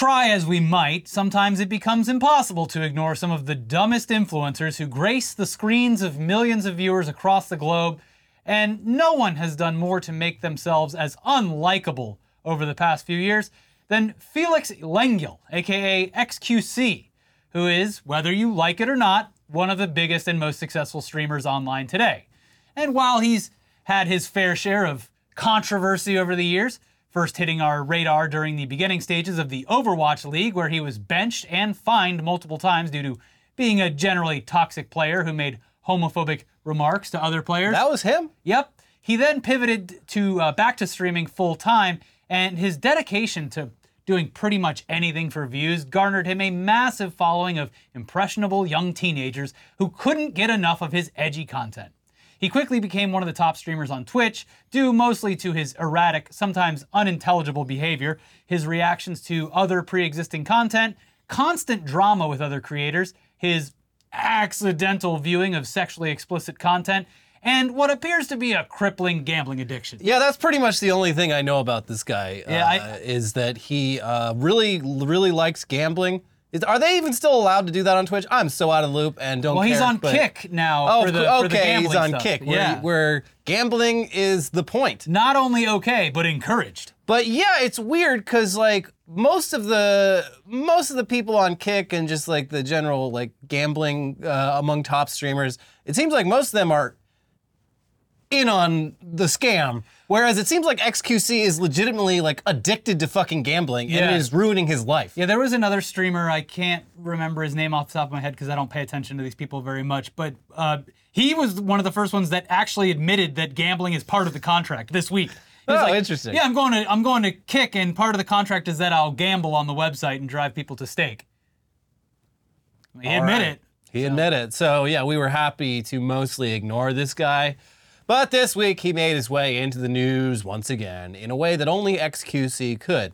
Try as we might, sometimes it becomes impossible to ignore some of the dumbest influencers who grace the screens of millions of viewers across the globe, and no one has done more to make themselves as unlikable over the past few years than Felix Lengyel, aka XQC, who is, whether you like it or not, one of the biggest and most successful streamers online today. And while he's had his fair share of controversy over the years, first hitting our radar during the beginning stages of the Overwatch League, where he was benched and fined multiple times due to being a generally toxic player who made homophobic remarks to other players. That was him? Yep. He then pivoted to uh, back to streaming full time, and his dedication to doing pretty much anything for views garnered him a massive following of impressionable young teenagers who couldn't get enough of his edgy content. He quickly became one of the top streamers on Twitch, due mostly to his erratic, sometimes unintelligible behavior, his reactions to other pre existing content, constant drama with other creators, his accidental viewing of sexually explicit content, and what appears to be a crippling gambling addiction. Yeah, that's pretty much the only thing I know about this guy. Yeah, uh, I- is that he uh, really, really likes gambling. Is, are they even still allowed to do that on Twitch? I'm so out of the loop and don't Well, he's on but- Kick now Oh, for the, co- for the okay, he's on stuff. Kick, where, yeah. where gambling is the point. Not only okay, but encouraged. But yeah, it's weird because like most of the most of the people on Kick and just like the general like gambling uh, among top streamers, it seems like most of them are in on the scam. Whereas it seems like XQC is legitimately like addicted to fucking gambling and Yeah. it is ruining his life. Yeah, there was another streamer. I can't remember his name off the top of my head because I don't pay attention to these people very much. But uh, he was one of the first ones that actually admitted that gambling is part of the contract this week. He was Oh, interesting. Yeah, I'm going to I'm going to kick, and part of the contract is that I'll gamble on the website and drive people to stake. He admit it. He admitted it. So yeah, we were happy to mostly ignore this guy. But this week he made his way into the news once again in a way that only XQC could.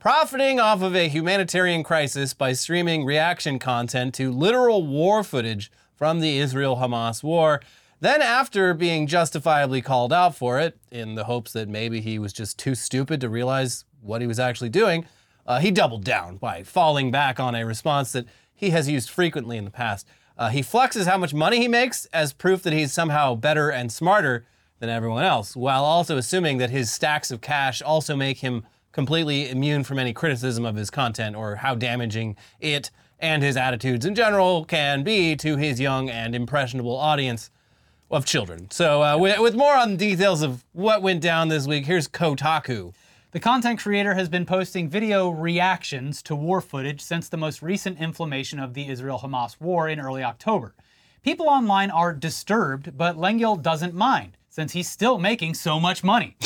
Profiting off of a humanitarian crisis by streaming reaction content to literal war footage from the Israel Hamas war. Then, after being justifiably called out for it, in the hopes that maybe he was just too stupid to realize what he was actually doing, uh, he doubled down by falling back on a response that he has used frequently in the past. Uh, he flexes how much money he makes as proof that he's somehow better and smarter than everyone else, while also assuming that his stacks of cash also make him completely immune from any criticism of his content or how damaging it and his attitudes in general can be to his young and impressionable audience of children. So, uh, with, with more on details of what went down this week, here's Kotaku. The content creator has been posting video reactions to war footage since the most recent inflammation of the Israel Hamas war in early October. People online are disturbed, but Lengyel doesn't mind, since he's still making so much money.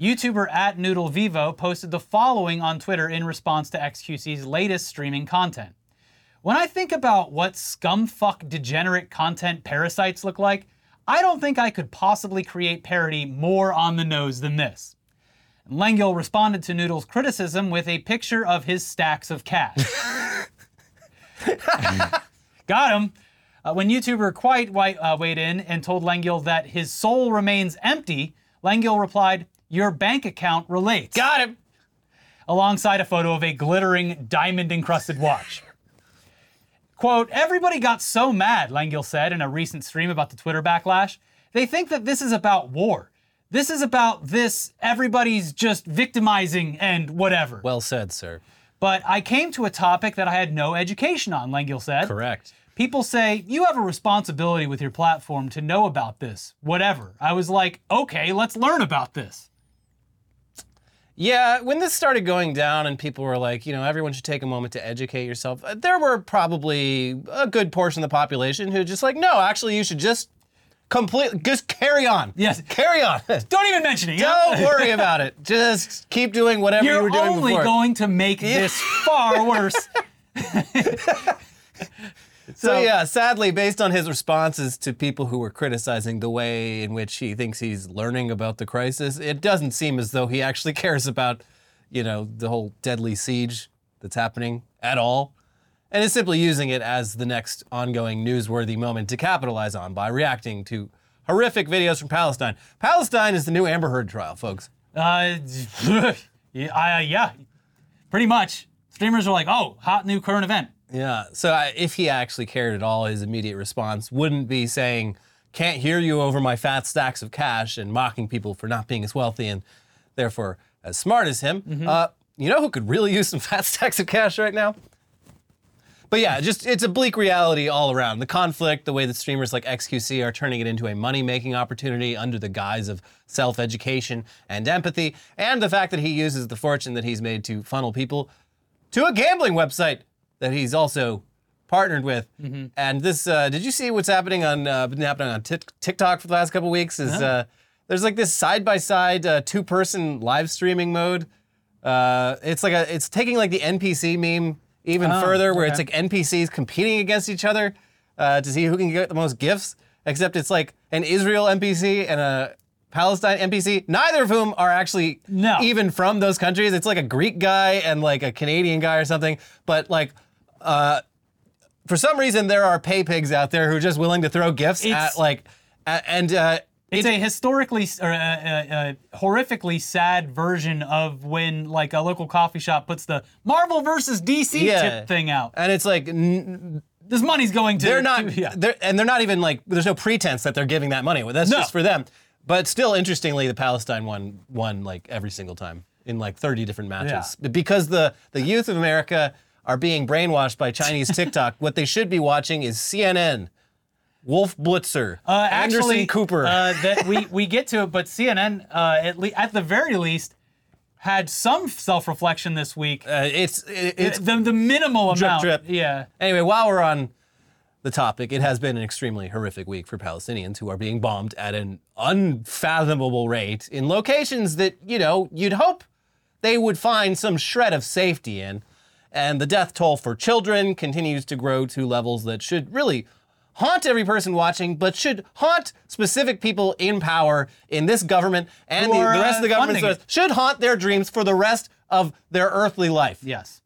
YouTuber at Noodle Vivo posted the following on Twitter in response to XQC's latest streaming content. When I think about what scumfuck degenerate content parasites look like, I don't think I could possibly create parody more on the nose than this. Lengyel responded to Noodle's criticism with a picture of his stacks of cash. Got him. Uh, when YouTuber Quite White uh, weighed in and told Lengyel that his soul remains empty, Lengyel replied, Your bank account relates. Got him. alongside a photo of a glittering diamond encrusted watch. Quote, everybody got so mad, Lengyel said in a recent stream about the Twitter backlash. They think that this is about war. This is about this, everybody's just victimizing and whatever. Well said, sir. But I came to a topic that I had no education on, Lengyel said. Correct. People say, you have a responsibility with your platform to know about this, whatever. I was like, okay, let's learn about this. Yeah, when this started going down and people were like, you know, everyone should take a moment to educate yourself, uh, there were probably a good portion of the population who just like, no, actually, you should just complete, just carry on. Yes. Carry on. Don't even mention it. yeah? Don't worry about it. Just keep doing whatever You're You're were doing only going to make this far worse. so yeah, sadly, based on his responses to people who were criticizing the way in which he thinks he's learning about the crisis, it doesn't seem as though he actually cares about, you know, the whole deadly siege that's happening at all. And is simply using it as the next ongoing newsworthy moment to capitalize on by reacting to horrific videos from Palestine. Palestine is the new Amber Heard trial, folks. Uh, yeah, uh, yeah, pretty much. streamers are like, oh, hot new current event. Yeah. So I, if he actually cared at all, his immediate response wouldn't be saying, "Can't hear you over my fat stacks of cash," and mocking people for not being as wealthy and therefore as smart as him. Mm-hmm. Uh, you know who could really use some fat stacks of cash right now? But yeah, just it's a bleak reality all around. The conflict, the way that streamers like XQC are turning it into a money-making opportunity under the guise of self-education and empathy, and the fact that he uses the fortune that he's made to funnel people to a gambling website that he's also partnered with. And this, uh, did you see what's happening on uh, been happening on Tik TikTok for the last couple weeks? Is uh, there's like this side by side two person live streaming mode. Uh, it's like a it's taking like the NPC meme even Oh, further, where it's like NPCs competing against each other uh, to see who can get the most gifts. Except it's like an Israel NPC and a Palestine NPC, neither of whom are actually No. even from those countries. It's like a Greek guy and like a Canadian guy or something. But like, uh, for some reason, there are pay pigs out there who are just willing to throw gifts It's- at like, and uh, It's a historically or a, a, a horrifically sad version of when like a local coffee shop puts the Marvel versus DC Yeah. tip thing out. and it's like n- This money's going to. they're not, to- yeah. they're, and they're not even like. There's no pretense that they're giving that money. That's No. just for them. But still, interestingly, the Palestine one won like every single time in like 30 different matches because the the youth of America are being brainwashed by Chinese TikTok. what they should be watching is CNN, Wolf Blitzer, Uh, Anderson actually, Cooper. Uh, that we we get to it, but CNN uh, at le- at the very least had some self reflection this week. Uh, it's it- it's the the minimal drip amount. drip. Yeah. Anyway, while we're on the topic, it has been an extremely horrific week for Palestinians who are being bombed at an unfathomable rate in locations that, you know, you'd hope they would find some shred of safety in. And the death toll for children continues to grow to levels that should really haunt every person watching, but should haunt specific people in power in this government and the, are, the rest of the uh, government should haunt their dreams for the rest of their earthly life. Yes.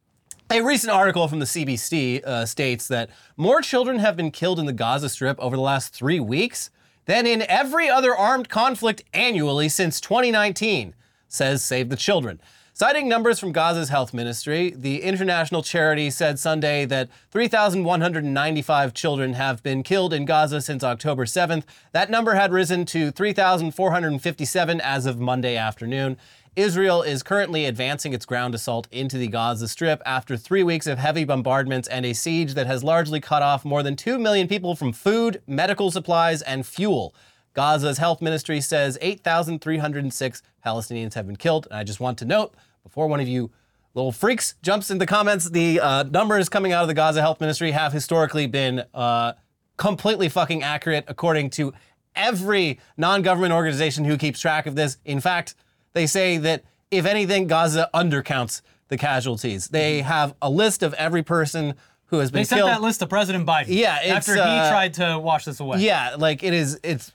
A recent article from the CBC uh, states that more children have been killed in the Gaza Strip over the last three weeks than in every other armed conflict annually since 2019, says Save the Children. Citing numbers from Gaza's health ministry, the international charity said Sunday that 3,195 children have been killed in Gaza since October 7th. That number had risen to 3,457 as of Monday afternoon. Israel is currently advancing its ground assault into the Gaza Strip after three weeks of heavy bombardments and a siege that has largely cut off more than 2 million people from food, medical supplies, and fuel. Gaza's health ministry says 8,306 Palestinians have been killed. And I just want to note, before one of you little freaks jumps in the comments, the uh, numbers coming out of the Gaza health ministry have historically been uh, completely fucking accurate according to every non government organization who keeps track of this. In fact, they say that if anything, Gaza undercounts the casualties. They have a list of every person who has been They sent killed. that list to President Biden. Yeah, it's, after he uh, tried to wash this away. Yeah, like it is. It's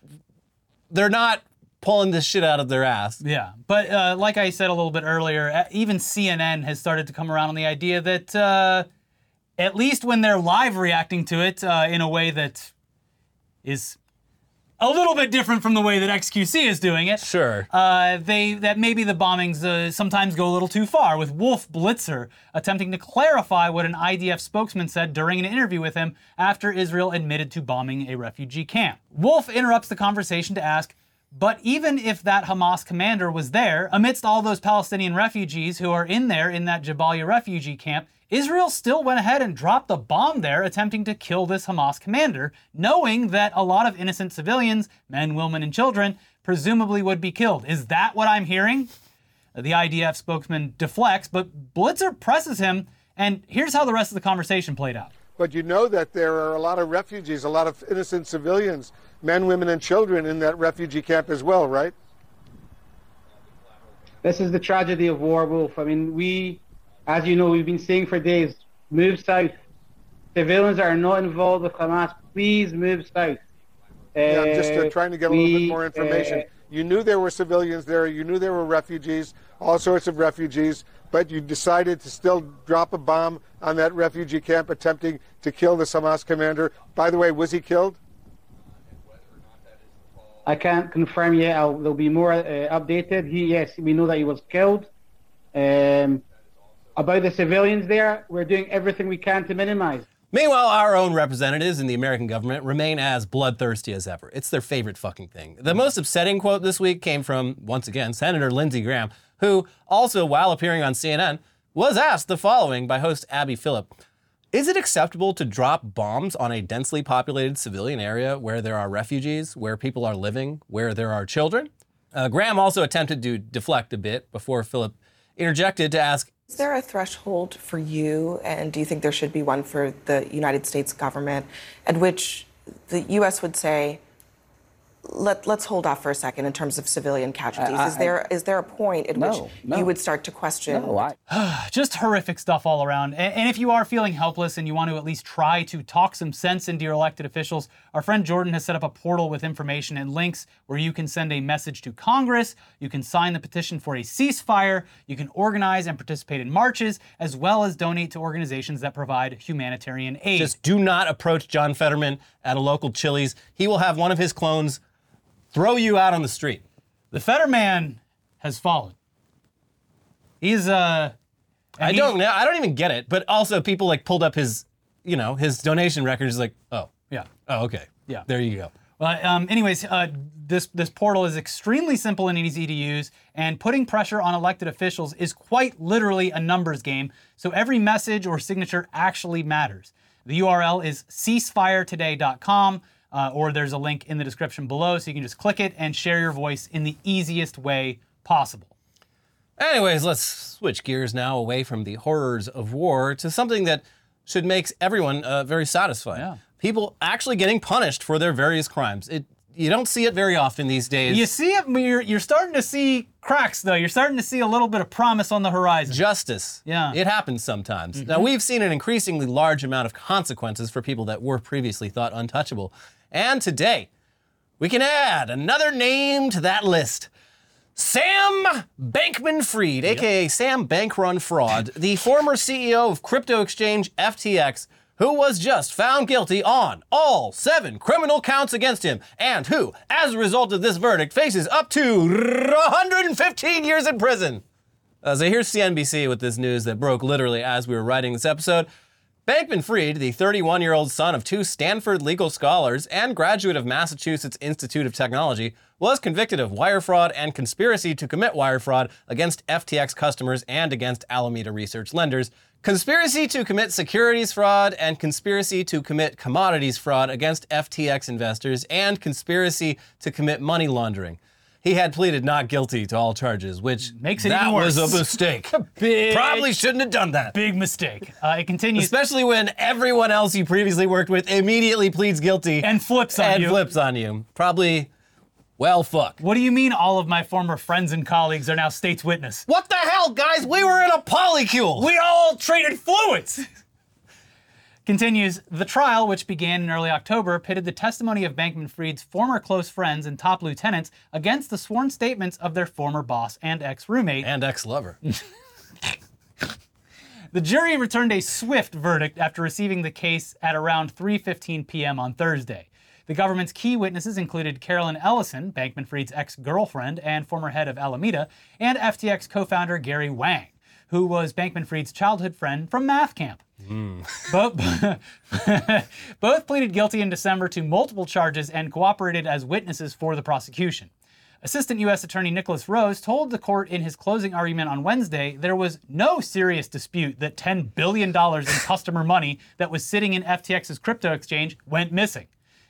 they're not pulling this shit out of their ass. Yeah, but uh, like I said a little bit earlier, even CNN has started to come around on the idea that uh, at least when they're live reacting to it uh, in a way that is a little bit different from the way that XQC is doing it, Sure. uh, they that maybe the bombings uh, sometimes go a little too far. With Wolf Blitzer attempting to clarify what an IDF spokesman said during an interview with him after Israel admitted to bombing a refugee camp. Wolf interrupts the conversation to ask. But even if that Hamas commander was there, amidst all those Palestinian refugees who are in there in that Jabalia refugee camp, Israel still went ahead and dropped a bomb there, attempting to kill this Hamas commander, knowing that a lot of innocent civilians, men, women, and children, presumably would be killed. Is that what I'm hearing? The IDF spokesman deflects, but Blitzer presses him, and here's how the rest of the conversation played out. But you know that there are a lot of refugees, a lot of innocent civilians, men, women, and children in that refugee camp as well, right? This is the tragedy of war, Wolf. I mean, we, as you know, we've been saying for days, move south. Civilians are not involved with Hamas, please move south. Yeah, I'm just uh, trying to get a little bit more information. uh, you knew there were civilians there, you knew there were refugees, all sorts of refugees, but you decided to still drop a bomb on that refugee camp attempting to kill the Hamas commander. By the way, was he killed? I can't confirm yet. I'll, there'll be more uh, updated. He, yes, we know that he was killed. Um, about the civilians there, we're doing everything we can to minimize. Meanwhile, our own representatives in the American government remain as bloodthirsty as ever. It's their favorite fucking thing. The most upsetting quote this week came from, once again, Senator Lindsey Graham, who also, while appearing on CNN, was asked the following by host Abby Phillip Is it acceptable to drop bombs on a densely populated civilian area where there are refugees, where people are living, where there are children? Uh, Graham also attempted to deflect a bit before Phillip interjected to ask Is there a threshold for you, and do you think there should be one for the United States government, at which the U.S. would say, let, let's hold off for a second in terms of civilian casualties. I- is there is there a point at No, which no. you would start to question? No, I, just horrific stuff all around. And, and if you are feeling helpless and you want to at least try to talk some sense into your elected officials, our friend Jordan has set up a portal with information and links where you can send a message to Congress, you can sign the petition for a ceasefire, you can organize and participate in marches, as well as donate to organizations that provide humanitarian aid. Just do not approach John Fetterman at a local Chili's. He will have one of his clones throw you out on the street. the Fetterman has fallen. He's uh I he- don't know. I don't even get it. But also, people like pulled up his, you know, his donation records. Like, oh, yeah. oh, okay, Yeah. There you go. Well, um, anyways, uh, this this portal is extremely simple and easy to use, and putting pressure on elected officials is quite literally a numbers game. So every message or signature actually matters. The URL is ceasefiretoday.com, uh, or there's a link in the description below, so you can just click it and share your voice in the easiest way possible. Anyways, let's switch gears now away from the horrors of war to something that should make everyone uh, very satisfied. Yeah. People actually getting punished for their various crimes. It you don't see it very often these days. You see it, you're, you're starting to see cracks, though. You're starting to see a little bit of promise on the horizon. justice. Yeah. It happens sometimes. Now, we've seen an increasingly large amount of consequences for people that were previously thought untouchable. And today, we can add another name to that list. Sam Bankman Fried, aka Sam Bankrun Fraud, the former CEO of crypto exchange FTX, who was just found guilty on all seven criminal counts against him, and who, as a result of this verdict, faces up to 115 years in prison. Uh, so here's CNBC with this news that broke literally as we were writing this episode. Bankman Fried, the 31 year old son of two Stanford legal scholars and graduate of Massachusetts Institute of Technology, was convicted of wire fraud and conspiracy to commit wire fraud against FTX customers and against Alameda Research lenders, conspiracy to commit securities fraud and conspiracy to commit commodities fraud against FTX investors, and conspiracy to commit money laundering. He had pleaded not guilty to all charges, which Makes it that even was a mistake. Big- Probably shouldn't have done that. Big mistake. Uh, it continues Especially when everyone else you previously worked with immediately pleads guilty and flips on and you. flips on you. Probably, well, fuck. What do you mean all of my former friends and colleagues are now state's witness? What the hell, guys? We were in a polycule. We all traded fluids! Continues, the trial, which began in early October, pitted the testimony of Bankman Fried's former close friends and top lieutenants against the sworn statements of their former boss and ex roommate. and ex-lover. The jury returned a swift verdict after receiving the case at around 3:15 p.m. on Thursday. The government's key witnesses included Caroline Ellison, Bankman Fried's ex-girlfriend and former head of Alameda, and FTX co-founder Gary Wang, who was Bankman Fried's childhood friend from math camp. Mm. Both, both pleaded guilty in December to multiple charges and cooperated as witnesses for the prosecution. Assistant U.S. Attorney Nicholas Rose told the court in his closing argument on Wednesday there was no serious dispute that $10 billion in customer money that was sitting in FTX's crypto exchange went missing.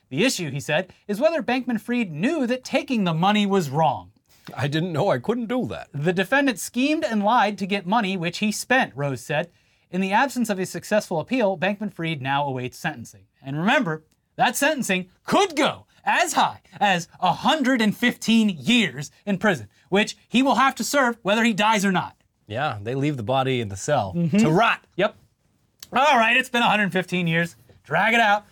The issue, he said, is whether Bankman Fried knew that taking the money was wrong. I didn't know I couldn't do that. The defendant schemed and lied to get money, which he spent, Rose said. In the absence of a successful appeal, Bankman Fried now awaits sentencing. And remember, that sentencing could go as high as 115 years in prison, which he will have to serve whether he dies or not. Yeah, they leave the body in the cell Mm-hmm. to rot. Yep. All right, it's been 115 years. Drag it out.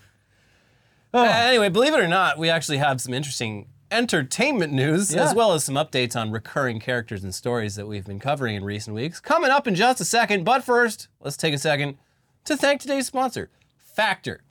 Uh, anyway, believe it or not, we actually have some interesting entertainment news, Yeah. as well as some updates on recurring characters and stories that we've been covering in recent weeks. Coming up in just a second, but first, let's take a second to thank today's sponsor, Factor.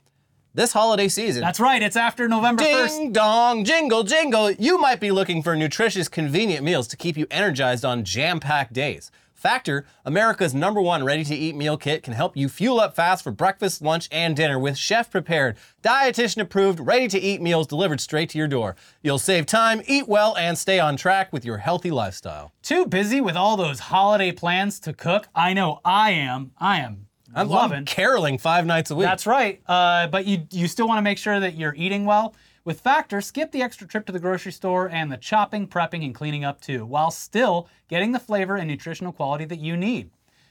This holiday season, That's right, it's after November 1st. Ding dong, jingle, jingle. You might be looking for nutritious, convenient meals to keep you energized on jam packed days. Factor, America's number one ready to eat meal kit, can help you fuel up fast for breakfast, lunch, and dinner with chef prepared, dietitian approved, ready to eat meals delivered straight to your door. You'll save time, eat well, and stay on track with your healthy lifestyle. Too busy with all those holiday plans to cook? I know I am. I am I'm loving. Caroling five nights a week. That's right. Uh, but you you still want to make sure that you're eating well. With Factor, skip the extra trip to the grocery store and the chopping, prepping, and cleaning up too, while still getting the flavor and nutritional quality that you need.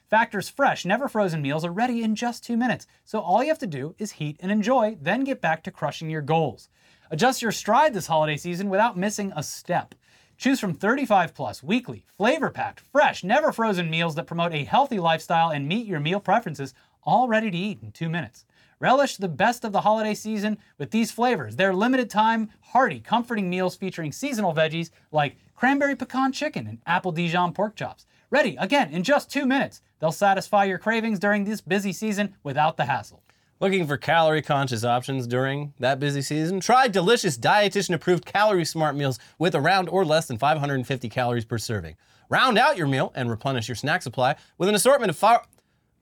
Factor's fresh, never frozen meals are ready in just two minutes, so all you have to do is heat and enjoy, then get back to crushing your goals. Adjust your stride this holiday season without missing a step. Choose from 35 plus weekly, flavor packed, fresh, never frozen meals that promote a healthy lifestyle and meet your meal preferences, all ready to eat in two minutes. Relish the best of the holiday season with these flavors. They're limited time, hearty, comforting meals featuring seasonal veggies like cranberry pecan chicken and apple Dijon pork chops. Ready again in just two minutes. They'll satisfy your cravings during this busy season without the hassle. Looking for calorie conscious options during that busy season? Try delicious dietitian approved calorie smart meals with around or less than 550 calories per serving. Round out your meal and replenish your snack supply with an assortment of far-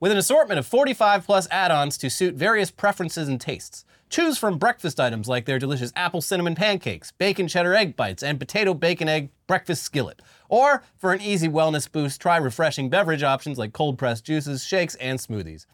with an assortment of 45 plus add-ons to suit various preferences and tastes. Choose from breakfast items like their delicious apple cinnamon pancakes, bacon cheddar egg bites, and potato bacon egg breakfast skillet. Or for an easy wellness boost, try refreshing beverage options like cold pressed juices, shakes, and smoothies.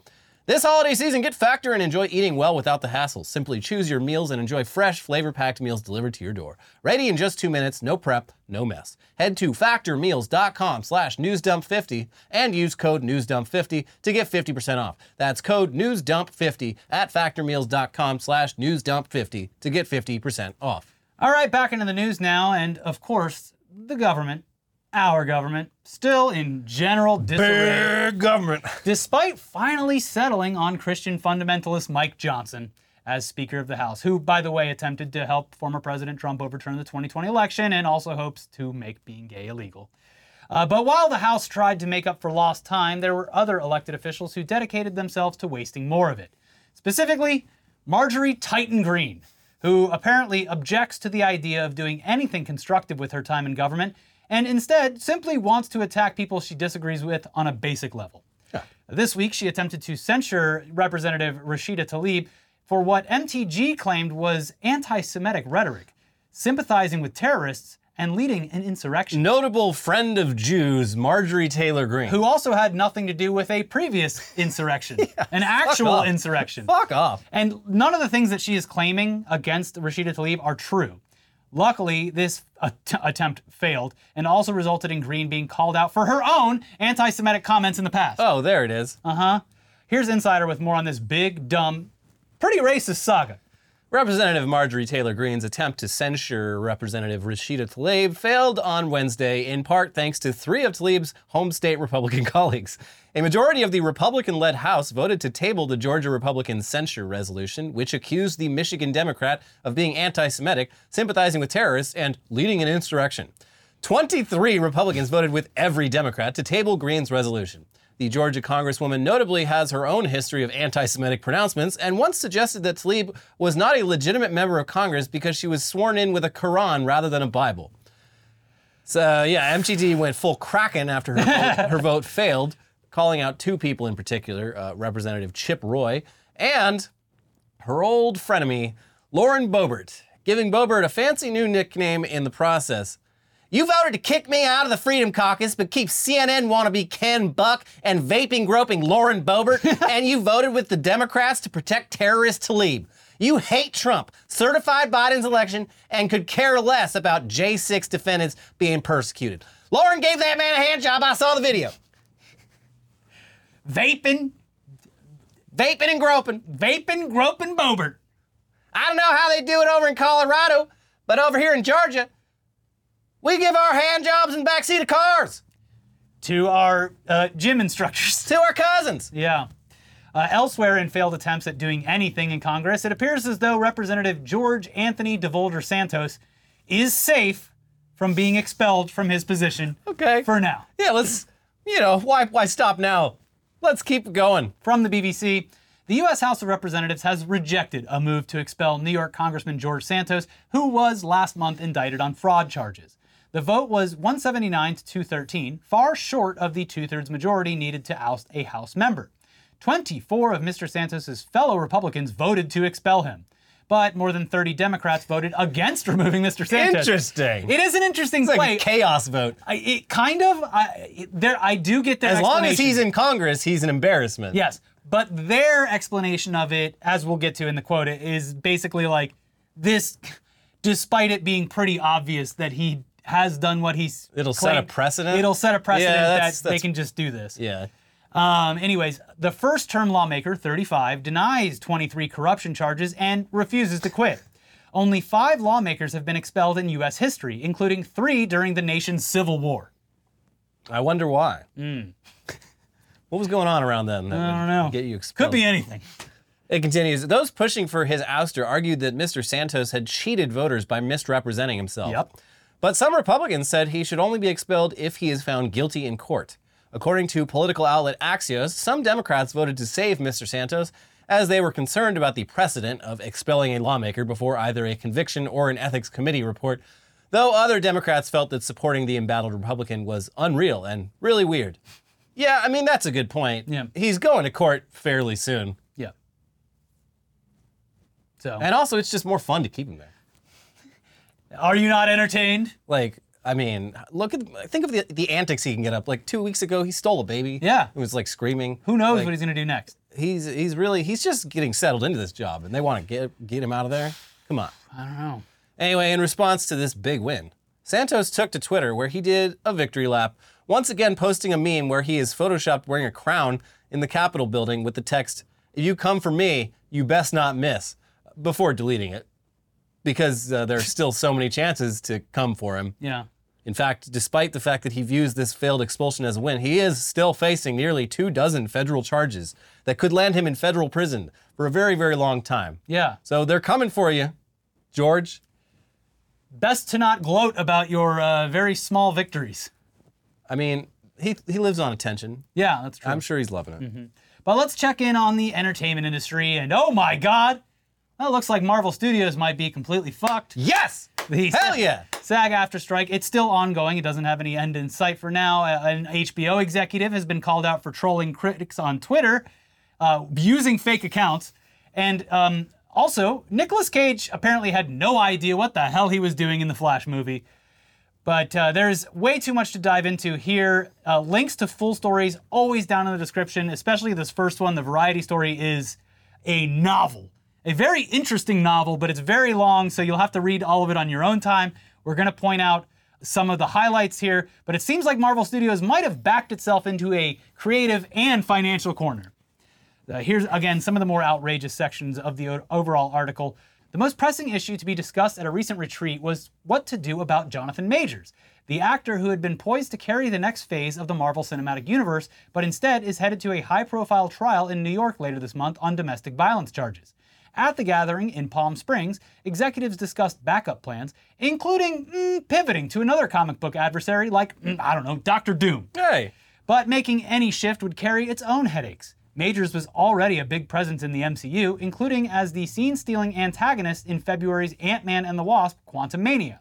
This holiday season, get Factor and enjoy eating well without the hassle. Simply choose your meals and enjoy fresh, flavor packed meals delivered to your door. Ready in just two minutes, no prep, no mess. Head to factormeals.com slash newsdump50 and use code newsdump50 to get 50% off. That's code newsdump50 at factormeals.com slash newsdump50 to get 50% off. All right, back into the news now, and of course, the government, our government, still in general disarray. Big government. despite finally settling on Christian fundamentalist Mike Johnson as Speaker of the House, who, by the way, attempted to help former President Trump overturn the 2020 election and also hopes to make being gay illegal. Uh, but while the House tried to make up for lost time, there were other elected officials who dedicated themselves to wasting more of it. Specifically, Marjorie Titan Greene, who apparently objects to the idea of doing anything constructive with her time in government and instead simply wants to attack people she disagrees with on a basic level. This week, she attempted to censure Representative Rashida Tlaib for what MTG claimed was anti Semitic rhetoric, sympathizing with terrorists and leading an insurrection, Notable friend of Jews, Marjorie Taylor Greene. who also had nothing to do with a previous insurrection, an actual off. insurrection. Fuck off. And none of the things that she is claiming against Rashida Tlaib are true. Luckily, this att- attempt failed and also resulted in Greene being called out for her own anti Semitic comments in the past. Oh, there it is. Uh huh. Here's Insider with more on this big, dumb, pretty racist saga. Representative Marjorie Taylor Greene's attempt to censure Representative Rashida Tlaib failed on Wednesday, in part thanks to three of Tlaib's home state Republican colleagues. A majority of the Republican led House voted to table the Georgia Republican censure resolution, which accused the Michigan Democrat of being anti Semitic, sympathizing with terrorists, and leading an insurrection. 23 Republicans voted with every Democrat to table Greene's resolution. The Georgia Congresswoman notably has her own history of anti Semitic pronouncements and once suggested that Tlaib was not a legitimate member of Congress because she was sworn in with a Quran rather than a Bible. So, yeah, MTG went full Kraken after her vote, her vote failed, calling out two people in particular uh, Representative Chip Roy and her old frenemy, Lauren Boebert, giving Boebert a fancy new nickname in the process. You voted to kick me out of the Freedom Caucus, but keep CNN wannabe Ken Buck and vaping groping Lauren Boebert, and you voted with the Democrats to protect terrorist Tlaib. You hate Trump, certified Biden's election, and could care less about J6 defendants being persecuted. Lauren gave that man a hand job. I saw the video. Vaping, Vaping and groping. vaping, groping Boebert. I don't know how they do it over in Colorado, but over here in Georgia, we give our hand jobs in backseat of cars To our uh, gym instructors. to our cousins. Yeah. Uh, elsewhere in failed attempts at doing anything in Congress, it appears as though Representative George Anthony DeVolder Santos is safe from being expelled from his position Okay. for now. Yeah, let's, you know, why, why stop now? Let's keep going. From the BBC, the U.S. House of Representatives has rejected a move to expel New York Congressman George Santos, who was last month indicted on fraud charges. The vote was 179 to 213, far short of the two thirds majority needed to oust a House member. 24 of Mr. Santos' fellow Republicans voted to expel him, but more than 30 Democrats voted against removing Mr. Santos. Interesting. It is an interesting It's like play. a chaos vote. I, it kind of I, it- there. I do get their As long as he's in Congress, he's an embarrassment. Yes, but their explanation of it, as we'll get to in the quote, is basically like this, despite it being pretty obvious that he has done what he's. It'll set a claimed, precedent? It'll set a precedent Yeah, that that's- they that's- can just do this. Yeah. Um, anyways, the first term lawmaker, 35, denies 23 corruption charges and refuses to quit. Only five lawmakers have been expelled in U.S. history, including three during the nation's Civil War. I wonder why. What was going on around then? That Hmm. I don't know. Get you expelled. Could be anything. It continues. Those pushing for his ouster argued that Mr. Santos had cheated voters by misrepresenting himself. Yep. But some Republicans said he should only be expelled if he is found guilty in court. According to political outlet Axios, some Democrats voted to save Mr. Santos as they were concerned about the precedent of expelling a lawmaker before either a conviction or an ethics committee report, though other Democrats felt that supporting the embattled Republican was unreal and really weird. Yeah, I mean, that's a good point. Yeah. He's going to court fairly soon. Yeah. So, And also, it's just more fun to keep him there. Are you not entertained? Like, I mean, look at think of the the antics he can get up. Like two weeks ago, he stole a baby. Yeah. it was like screaming. Who knows Like, what he's going to do next? he's he's really he's just getting settled into this job, and they want to get get him out of there. Come on. I don't know. Anyway, in response to this big win, Santos took to Twitter where he did a victory lap, once again posting a meme where he is photoshopped wearing a crown in the Capitol building with the text, If you come for me, you best not miss, before deleting it. Because uh, there are still so many chances to come for him. Yeah. In fact, despite the fact that he views this failed expulsion as a win, he is still facing nearly two dozen federal charges that could land him in federal prison for a very, very long time. Yeah. So they're coming for you, George. Best to not gloat about your uh, very small victories. I mean, he he lives on attention. Yeah, that's true. I'm sure he's loving it. But let's check in on the entertainment industry. And oh my God, well, it looks like Marvel Studios might be completely fucked. Yes! The Hell yeah! SAG-AFTRA strike. It's still ongoing. It doesn't have any end in sight for now. An HBO executive has been called out for trolling critics on Twitter, uh, using fake accounts. And um, also, Nicolas Cage apparently had no idea what the hell he was doing in the Flash movie. But uh, there's way too much to dive into here. Uh, links to full stories always down in the description, especially this first one. The variety story is a novel, a very interesting novel, but it's very long, so you'll have to read all of it on your own time. We're going to point out some of the highlights here, but it seems like Marvel Studios might have backed itself into a creative and financial corner. Uh, here's again some of the more outrageous sections of the o- overall article. The most pressing issue to be discussed at a recent retreat was what to do about Jonathan Majors, the actor who had been poised to carry the next phase of the Marvel Cinematic Universe, but instead is headed to a high profile trial in New York later this month on domestic violence charges. At the gathering in Palm Springs, executives discussed backup plans, including mm, pivoting to another comic book adversary like, mm, I don't know, Doctor Doom. Hey! But making any shift would carry its own headaches. Majors was already a big presence in the MCU, including as the scene stealing antagonist in February's Ant Man and the Wasp Quantumania.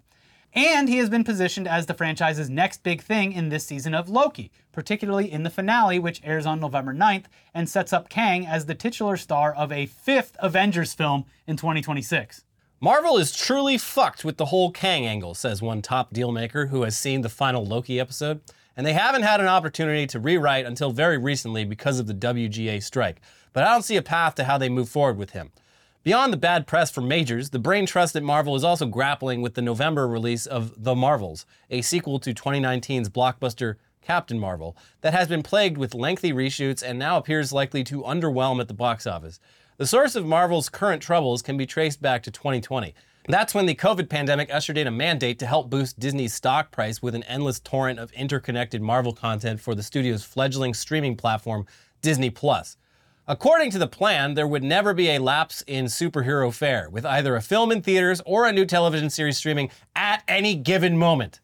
And he has been positioned as the franchise's next big thing in this season of Loki, particularly in the finale, which airs on November 9th and sets up Kang as the titular star of a fifth Avengers film in 2026. Marvel is truly fucked with the whole Kang angle, says one top dealmaker who has seen the final Loki episode. And they haven't had an opportunity to rewrite until very recently because of the WGA strike. But I don't see a path to how they move forward with him. Beyond the bad press for Majors, the brain trust at Marvel is also grappling with the November release of The Marvels, a sequel to 2019's blockbuster Captain Marvel, that has been plagued with lengthy reshoots and now appears likely to underwhelm at the box office. The source of Marvel's current troubles can be traced back to 2020. That's when the COVID pandemic ushered in a mandate to help boost Disney's stock price with an endless torrent of interconnected Marvel content for the studio's fledgling streaming platform, Disney Plus. According to the plan, there would never be a lapse in superhero fare, with either a film in theaters or a new television series streaming at any given moment.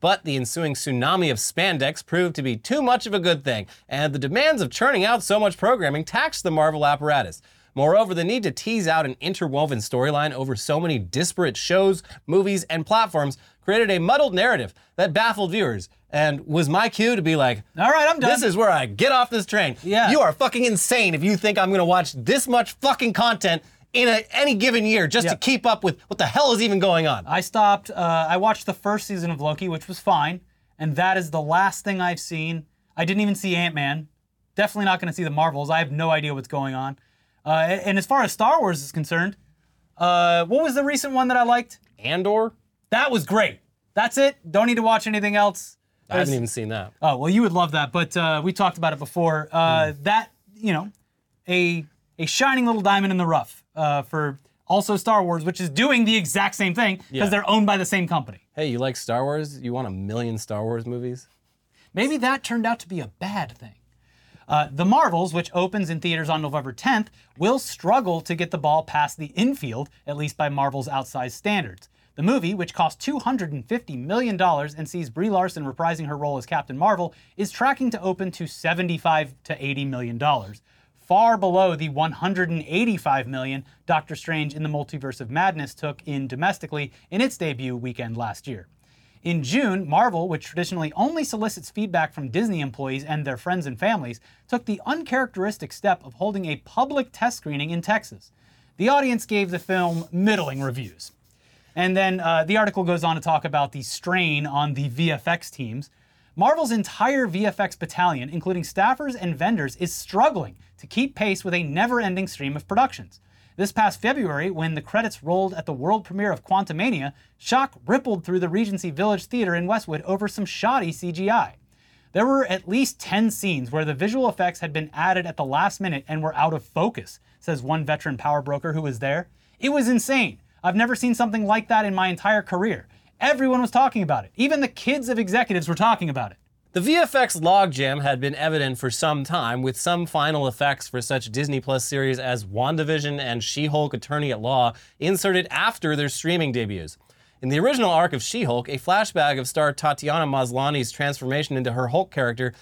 But the ensuing tsunami of spandex proved to be too much of a good thing, and the demands of churning out so much programming taxed the Marvel apparatus. Moreover, the need to tease out an interwoven storyline over so many disparate shows, movies, and platforms created a muddled narrative that baffled viewers and was my cue to be like, All right, I'm done. this is where I get off this train. Yeah. You are fucking insane if you think I'm gonna watch this much fucking content in a, any given year just to keep up with what the hell is even going on. I stopped. Uh, I watched the first season of Loki, which was fine, and that is the last thing I've seen. I didn't even see Ant Man. Definitely not going to see the Marvels. I have no idea what's going on. Uh, and as far as Star Wars is concerned, uh, what was the recent one that I liked? Andor? That was great. That's it. Don't need to watch anything else. I haven't even seen that. Oh well, you would love that, but uh, we talked about it before. Uh, That you know, a a shining little diamond in the rough uh, for also Star Wars, which is doing the exact same thing because Yeah. they're owned by the same company. Hey, you like Star Wars? You want a million Star Wars movies? Maybe that turned out to be a bad thing. Uh, the Marvels, which opens in theaters on November 10th, will struggle to get the ball past the infield, at least by Marvel's outsized standards. The movie, which cost $250 million and sees Brie Larson reprising her role as Captain Marvel, is tracking to open to 75 to 80 million dollars, far below the 185 million Doctor Strange in the Multiverse of Madness took in domestically in its debut weekend last year. In June, Marvel, which traditionally only solicits feedback from Disney employees and their friends and families, took the uncharacteristic step of holding a public test screening in Texas. The audience gave the film middling reviews. And then uh, the article goes on to talk about the strain on the VFX teams. Marvel's entire VFX battalion, including staffers and vendors, is struggling to keep pace with a never ending stream of productions. This past February, when the credits rolled at the world premiere of Quantumania, shock rippled through the Regency Village Theater in Westwood over some shoddy CGI. There were at least 10 scenes where the visual effects had been added at the last minute and were out of focus, says one veteran power broker who was there. It was insane. I've never seen something like that in my entire career. Everyone was talking about it. Even the kids of executives were talking about it. The VFX logjam had been evident for some time, with some final effects for such Disney Plus series as WandaVision and She Hulk Attorney at Law inserted after their streaming debuts. In the original arc of She Hulk, a flashback of star Tatiana Maslany's transformation into her Hulk character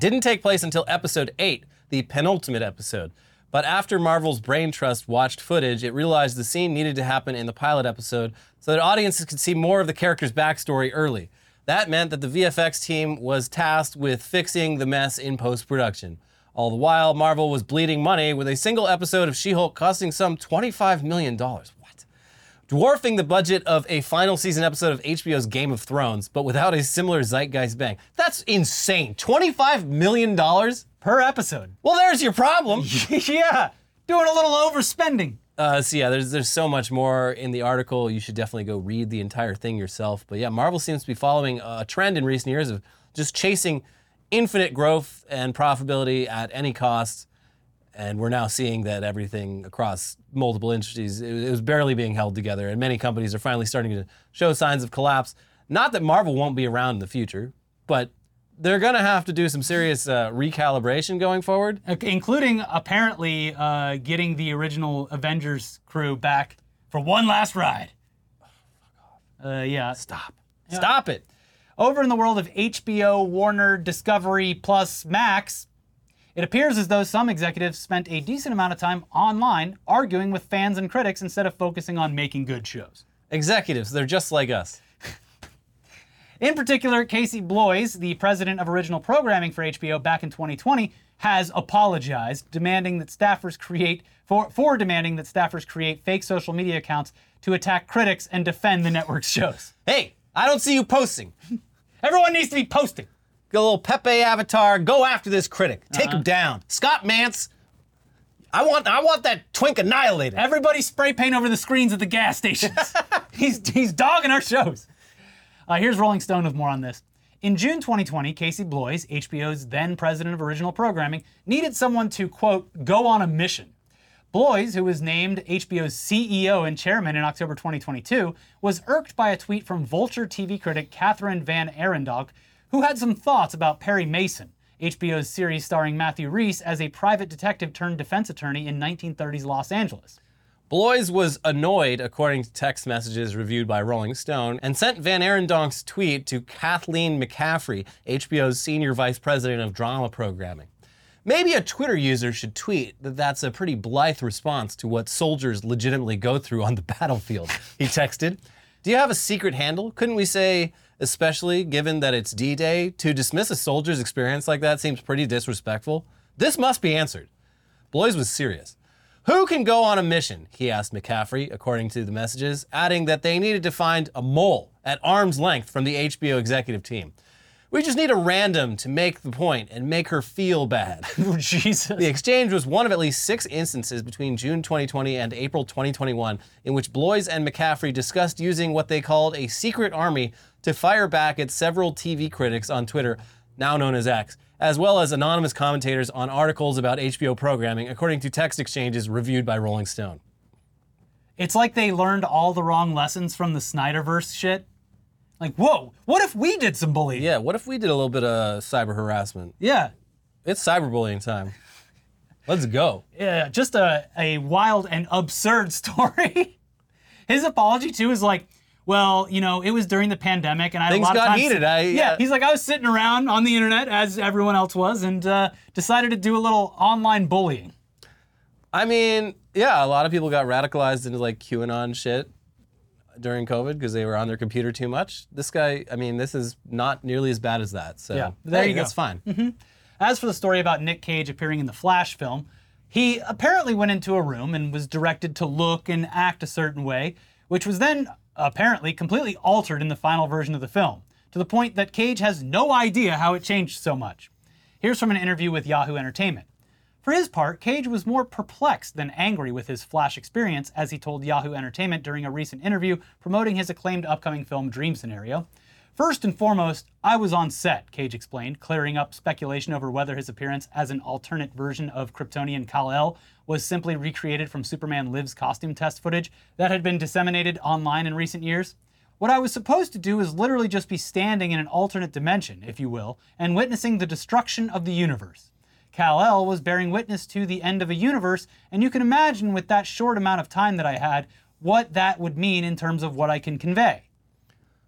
didn't take place until episode 8, the penultimate episode. But after Marvel's Brain Trust watched footage, it realized the scene needed to happen in the pilot episode so that audiences could see more of the character's backstory early. That meant that the VFX team was tasked with fixing the mess in post production. All the while, Marvel was bleeding money with a single episode of She Hulk costing some $25 million. What? Dwarfing the budget of a final season episode of HBO's Game of Thrones, but without a similar zeitgeist bang. That's insane. $25 million? Per episode. Well, there's your problem. yeah, doing a little overspending. Uh, so yeah, there's there's so much more in the article. You should definitely go read the entire thing yourself. But yeah, Marvel seems to be following a trend in recent years of just chasing infinite growth and profitability at any cost. And we're now seeing that everything across multiple industries was barely being held together, and many companies are finally starting to show signs of collapse. Not that Marvel won't be around in the future, but they're gonna have to do some serious uh, recalibration going forward. Okay, including apparently uh, getting the original Avengers crew back for one last ride. Uh, yeah. Stop. Stop it. Over in the world of HBO, Warner, Discovery, plus Max, it appears as though some executives spent a decent amount of time online arguing with fans and critics instead of focusing on making good shows. Executives, they're just like us. In particular, Casey Bloys, the president of original programming for HBO back in 2020, has apologized, demanding that staffers create for, for demanding that staffers create fake social media accounts to attack critics and defend the network's shows. Hey, I don't see you posting. Everyone needs to be posting. Get a little Pepe avatar. Go after this critic. Take uh-huh. him down. Scott Mance. I want I want that twink annihilated. Everybody spray paint over the screens at the gas stations. he's, he's dogging our shows. Uh, here's Rolling Stone with more on this. In June 2020, Casey Bloys, HBO's then president of original programming, needed someone to, quote, go on a mission. Bloys, who was named HBO's CEO and chairman in October 2022, was irked by a tweet from Vulture TV critic Kathryn VanArendonk, who had some thoughts about Perry Mason, HBO's series starring Matthew Rhys as a private detective turned defense attorney in 1930s Los Angeles. Bloys was annoyed, according to text messages reviewed by Rolling Stone, and sent VanArendonk's tweet to Kathleen McCaffrey, HBO's senior vice president of drama programming. Maybe a Twitter user should tweet that that's a pretty blithe response to what soldiers legitimately go through on the battlefield. He texted. Do you have a secret handle? Couldn't we say, especially given that it's D Day, to dismiss a soldier's experience like that seems pretty disrespectful? This must be answered. Bloys was serious. Who can go on a mission? He asked McCaffrey, according to the messages, adding that they needed to find a mole at arm's length from the HBO executive team. We just need a random to make the point and make her feel bad. Oh, Jesus. The exchange was one of at least six instances between June 2020 and April 2021 in which Bloys and McCaffrey discussed using what they called a secret army to fire back at several TV critics on Twitter, now known as X, as well as anonymous commentators on articles about HBO programming, according to text exchanges reviewed by Rolling Stone. It's like they learned all the wrong lessons from the Snyderverse shit. Like, whoa, what if we did some bullying? Yeah, what if we did a little bit of cyber harassment? Yeah. It's cyberbullying time. Let's go. Yeah, just a, a wild and absurd story. His apology too is like, well, you know, it was during the pandemic, and I had a lot got of time heated. I- yeah, yeah. he's like, I was sitting around on the internet as everyone else was, and uh, decided to do a little online bullying. I mean, yeah, a lot of people got radicalized into like QAnon shit during COVID because they were on their computer too much. This guy, I mean, this is not nearly as bad as that. So Yeah, there hey, you go. That's fine. As for the story about Nick Cage appearing in the Flash film, he apparently went into a room and was directed to look and act a certain way, which was then apparently completely altered in the final version of the film, to the point that Cage has no idea how it changed so much. Here's from an interview with Yahoo Entertainment. For his part, Cage was more perplexed than angry with his Flash experience, as he told Yahoo Entertainment during a recent interview promoting his acclaimed upcoming film Dream Scenario. First and foremost, I was on set, Cage explained, clearing up speculation over whether his appearance as an alternate version of Kryptonian Kal-El was simply recreated from Superman Lives costume test footage that had been disseminated online in recent years. What I was supposed to do is literally just be standing in an alternate dimension, if you will, and witnessing the destruction of the universe. Kal-El was bearing witness to the end of a universe, and you can imagine with that short amount of time that I had, what that would mean in terms of what I can convey.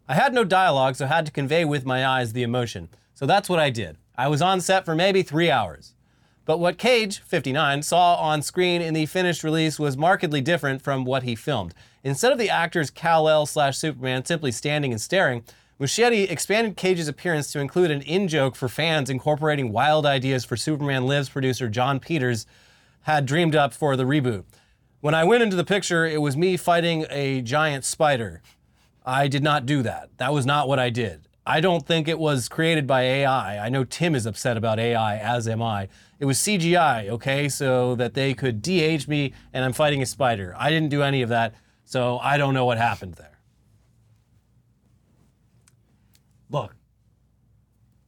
I had no dialogue, so had to convey with my eyes the emotion. So that's what I did. I was on set for maybe three hours. But what Cage, 59, saw on screen in the finished release was markedly different from what he filmed. Instead of the actor's Kal-El slash Superman simply standing and staring, Muschietti expanded Cage's appearance to include an in-joke for fans incorporating wild ideas for Superman Lives producer Jon Peters had dreamed up for the reboot. When I went into the picture, it was me fighting a giant spider. I did not do that. That was not what I did. I don't think it was created by AI. I know Tim is upset about AI, as am I. It was CGI, okay, so that they could de-age me and I'm fighting a spider. I didn't do any of that, so I don't know what happened there. Look,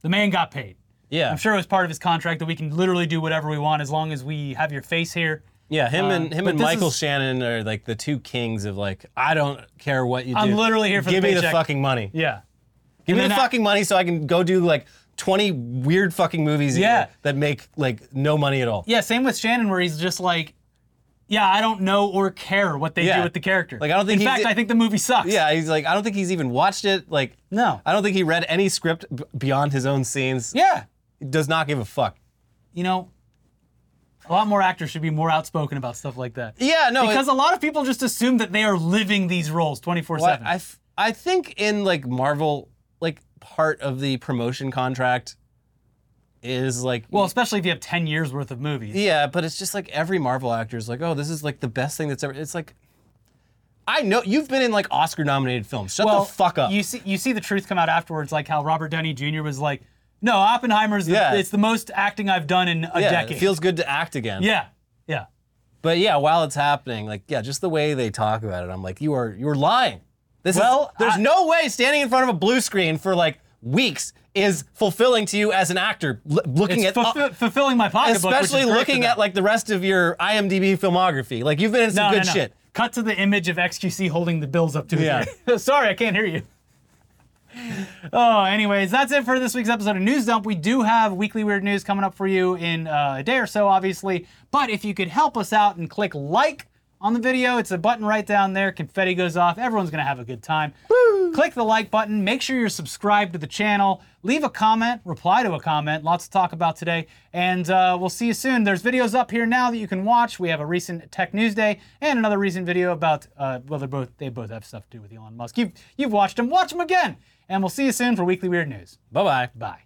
the man got paid. Yeah. I'm sure it was part of his contract that we can literally do whatever we want as long as we have your face here. Yeah, him and um, him but and this Michael is- Shannon are like the two kings of like I don't care what you do. I'm literally here for the Give me the paycheck. fucking money. Yeah. Give me And the then I- fucking money so I can go do like 20 weird fucking movies a Yeah. year that make like no money at all. Yeah, same with Shannon, where he's just like, yeah, I don't know or care what they Yeah. do with the character. Like, I don't think In he's- fact, I think the movie sucks. Yeah, he's like, I don't think he's even watched it. Like, No. I don't think he read any script b- beyond his own scenes. Yeah. He does not give a fuck. You know, a lot more actors should be more outspoken about stuff like that. Yeah, no, Because it, a lot of people just assume that they are living these roles 24 well, 7. I, f- I think in like Marvel, like part of the promotion contract is like, Well, especially if you have 10 years worth of movies. yeah, but it's just like every Marvel actor is like, oh, this is like the best thing that's ever. It's like, I know you've been in like Oscar nominated films. Shut well, the fuck up. You see, you see the truth come out afterwards, like how Robert Downey Jr. was like, no, Oppenheimer's, the, Yeah. it's the most acting I've done in a yeah, decade. it feels good to act again. yeah, yeah. But yeah, while it's happening, like yeah, just the way they talk about it, I'm like, you are you're lying. This Well, is, there's I- no way standing in front of a blue screen for like weeks is fulfilling to you as an actor. L- looking at fulfi- fulfilling my pocketbook, especially looking at like the rest of your IMDb filmography. Like you've been in some no, good no, no. shit. Cut to the image of XQC holding the bills up to his Yeah. ear. Sorry, I can't hear you. Oh, anyways, that's it for this week's episode of News Dump. We do have weekly weird news coming up for you in uh, a day or so, obviously. But if you could help us out and click like on the video. It's a button right down there. Confetti goes off. Everyone's going to have a good time. Click the like button. Make sure you're subscribed to the channel. Leave a comment. Reply to a comment. Lots to talk about today. And uh, we'll see you soon. There's videos up here now that you can watch. We have a recent Tech News Day and another recent video about, uh, well, they're both, they both have stuff to do with Elon Musk. You've, you've watched them. Watch them again. And we'll see you soon for Weekly Weird News. Bye bye. Bye.